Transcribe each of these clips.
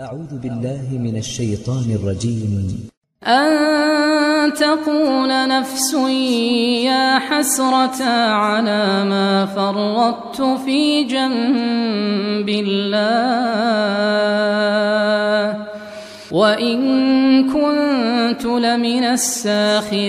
أعوذ بالله من الشيطان الرجيم. أن تقول نفس يا حسرة على ما فرطت في جنب الله وإن كنت لمن الساخرين.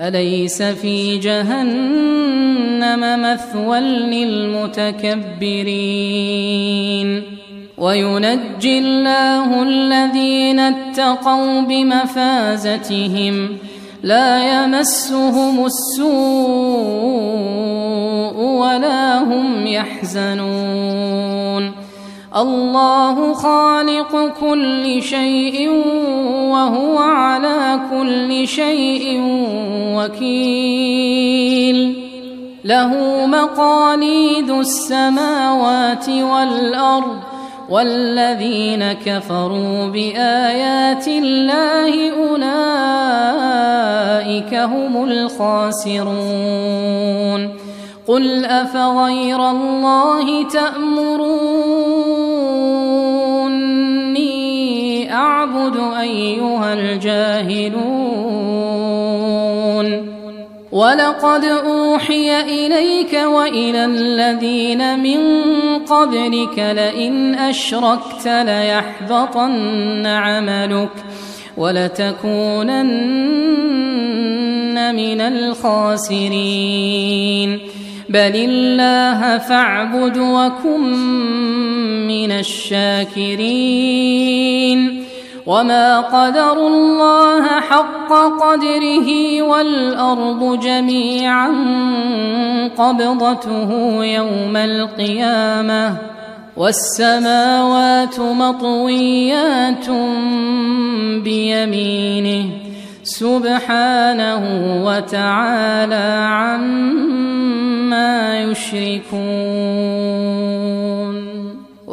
أليس في جهنم مثوى للمتكبرين؟ وينجي الله الذين اتقوا بمفازتهم لا يمسهم السوء ولا هم يحزنون. الله خالق كل شيء وهو على كل شيء وكيل. له مقاليد السماوات والأرض والذين كفروا بآيات الله أولئك هم الخاسرون. قل أفغير الله تامروني أعبد أيها الجاهلون. ولقد أوحي إليك وإلى الذين من قبلك لئن أشركت ليحبطن عملك ولتكونن من الخاسرين. بل الله فاعبد وكن من الشاكرين وما قدروا الله حق قدره والارض جميعا قبضته يوم القيامه والسماوات مطويات بيمينه سبحانه وتعالى عما يشركون